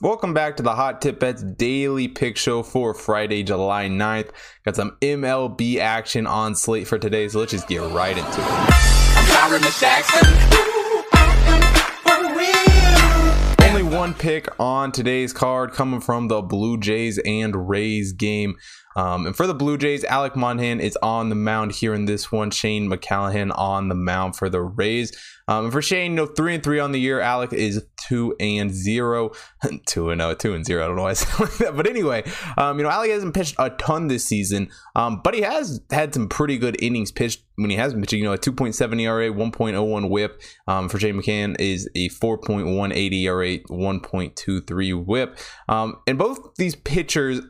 Welcome back to the Hot Tip Bets daily pick show for Friday, July 9th. Got some MLB action on slate for today, so let's just get right into it. Only one pick on today's card coming from the Blue Jays and Rays game. Um, and for the Blue Jays, Alek Manoah is on the mound here in this one. Shane McClanahan on the mound for the Rays. Um, and for Shane, you know, three and three on the year. Alek is two and zero, two and oh, two and zero. I don't know why I said like that, but anyway, um, you know, Ali hasn't pitched a ton this season, um, but he has had some pretty good innings pitched when he has been pitching. You know, a 2.7 ERA, 1.01 WHIP. Um, for Shane McCann is a 4.18 ERA, 1.23 WHIP. Um, and both these pitchers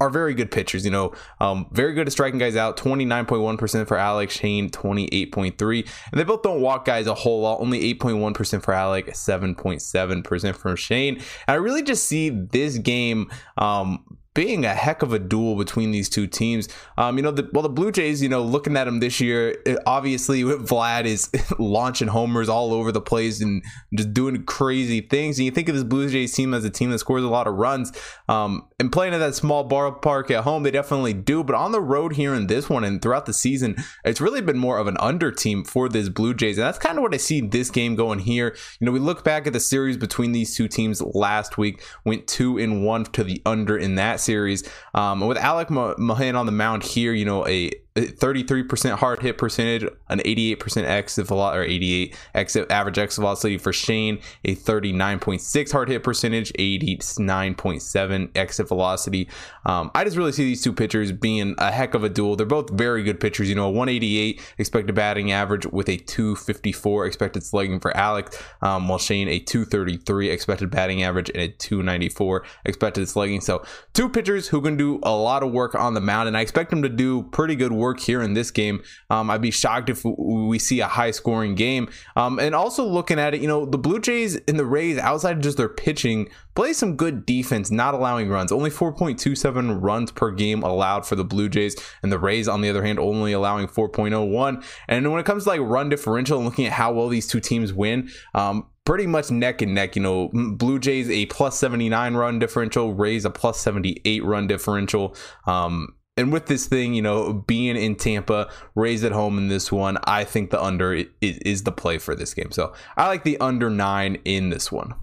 are very good pitchers. You know, um, very good at striking guys out. 29.1% for Alex Shane, 28.3, and they both don't walk guys a whole lot. Only 8.1% for Alek, 7.7% for Shane. And I really just see this game um, being a heck of a duel between these two teams. Um, you know, the, well, the Blue Jays, you know, looking at them this year, obviously Vlad is launching homers all over the place and just doing crazy things. And you think of this Blue Jays team as a team that scores a lot of runs. Um, and playing at that small ballpark at home, they definitely do. But on the road here in this one and throughout the season, it's really been more of an under team for this Blue Jays. And that's kind of what I see this game going here. You know, we look back at the series between these two teams last week, went two and one to the under in that series. Um, with Alek Manoah on the mound here, you know, a 33% hard hit percentage, an 88% exit velocity, or 88 exit average exit velocity for Shane, a 39.6 hard hit percentage, 89.7 exit velocity. Um, I just really see these two pitchers being a heck of a duel. They're both very good pitchers. You know, a 188 expected batting average with a 254 expected slugging for Alex, um, while Shane a 233 expected batting average and a 294 expected slugging. So two pitchers who can do a lot of work on the mound, and I expect them to do pretty good work here in this game. Um, I'd be shocked if we see a high scoring game. Um, and also looking at it, you know, the Blue Jays and the Rays, outside of just their pitching, play some good defense, not allowing runs. Only 4.27 runs per game allowed for the Blue Jays, and the Rays, on the other hand, only allowing 4.01. And when it comes to like run differential and looking at how well these two teams win, um, pretty much neck and neck. You know, Blue Jays a plus 79 run differential, Rays a plus 78 run differential. Um, and with this thing, you know, being in Tampa, raised at home in this one, I think the under is, is the play for this game. So I like the under nine in this one.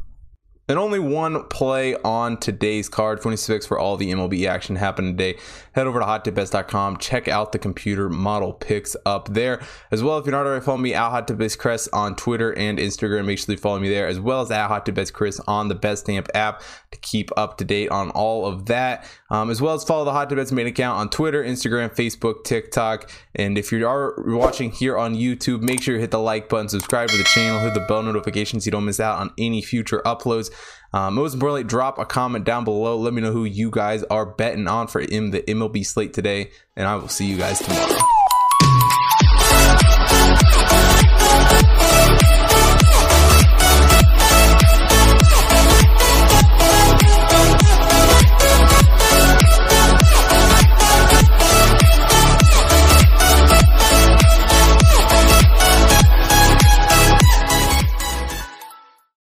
And only one play on today's card. 26 for all the MLB action happened today. Head over to hottipbets.com. Check out the computer model picks up there. As well, if you're not already following me at HotTipBetsChris on Twitter and Instagram, make sure you follow me there, as well as at HotTipBetsChris on the BetStamp app to keep up to date on all of that. Um, as well as follow the Hot main account on Twitter, Instagram, Facebook, TikTok. And if you are watching here on YouTube, make sure you hit the like button, subscribe to the channel, hit the bell notifications so you don't miss out on any future uploads. Um, most importantly, drop a comment down below. Let me know who you guys are betting on for in the MLB slate today, and I will see you guys tomorrow.